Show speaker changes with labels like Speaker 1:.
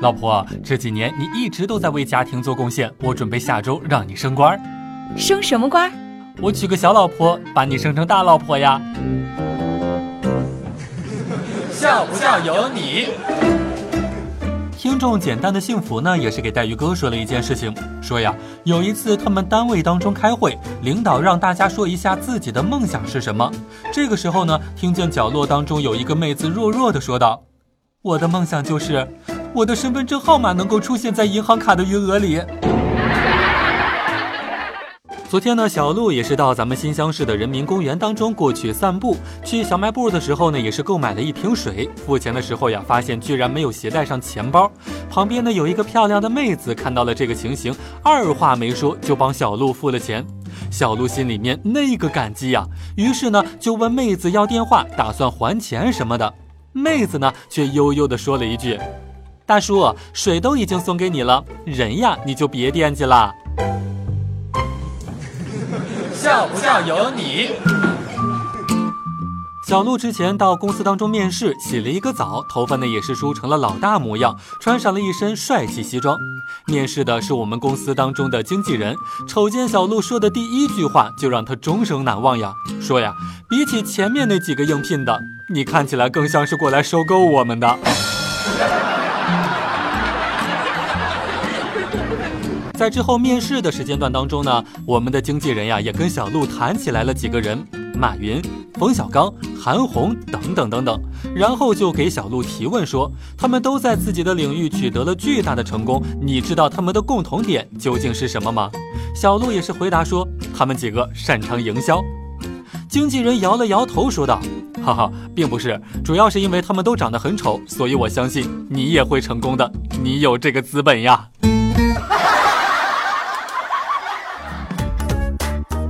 Speaker 1: 老婆，这几年你一直都在为家庭做贡献，我准备下周让你升官。
Speaker 2: 升什么官？
Speaker 1: 我娶个小老婆，把你升成大老婆呀。笑不笑由你。听众简单的幸福呢，也是给黛玉哥说了一件事情，说呀，有一次他们单位当中开会，领导让大家说一下自己的梦想是什么。这个时候呢，听见角落当中有一个妹子弱弱的说道：“我的梦想就是，我的身份证号码能够出现在银行卡的余额里。”昨天呢，小鹿也是到咱们新乡市的人民公园当中过去散步。去小卖部的时候呢，也是购买了一瓶水。付钱的时候呀，发现居然没有携带上钱包。旁边呢有一个漂亮的妹子看到了这个情形，二话没说就帮小鹿付了钱。小鹿心里面那个感激呀，于是呢就问妹子要电话，打算还钱什么的。妹子呢却悠悠的说了一句：“大叔，水都已经送给你了，人呀你就别惦记了。”笑不笑由你。小鹿之前到公司当中面试，洗了一个澡，头发呢也是梳成了老大模样，穿上了一身帅气西装。面试的是我们公司当中的经纪人，瞅见小鹿说的第一句话，就让他终生难忘呀。说呀，比起前面那几个应聘的，你看起来更像是过来收购我们的。在之后面试的时间段当中呢，我们的经纪人呀也跟小鹿谈起来了几个人，马云、冯小刚、韩红等等等等，然后就给小鹿提问说，他们都在自己的领域取得了巨大的成功，你知道他们的共同点究竟是什么吗？小鹿也是回答说，他们几个擅长营销。经纪人摇了摇头说道，哈哈，并不是，主要是因为他们都长得很丑，所以我相信你也会成功的，你有这个资本呀。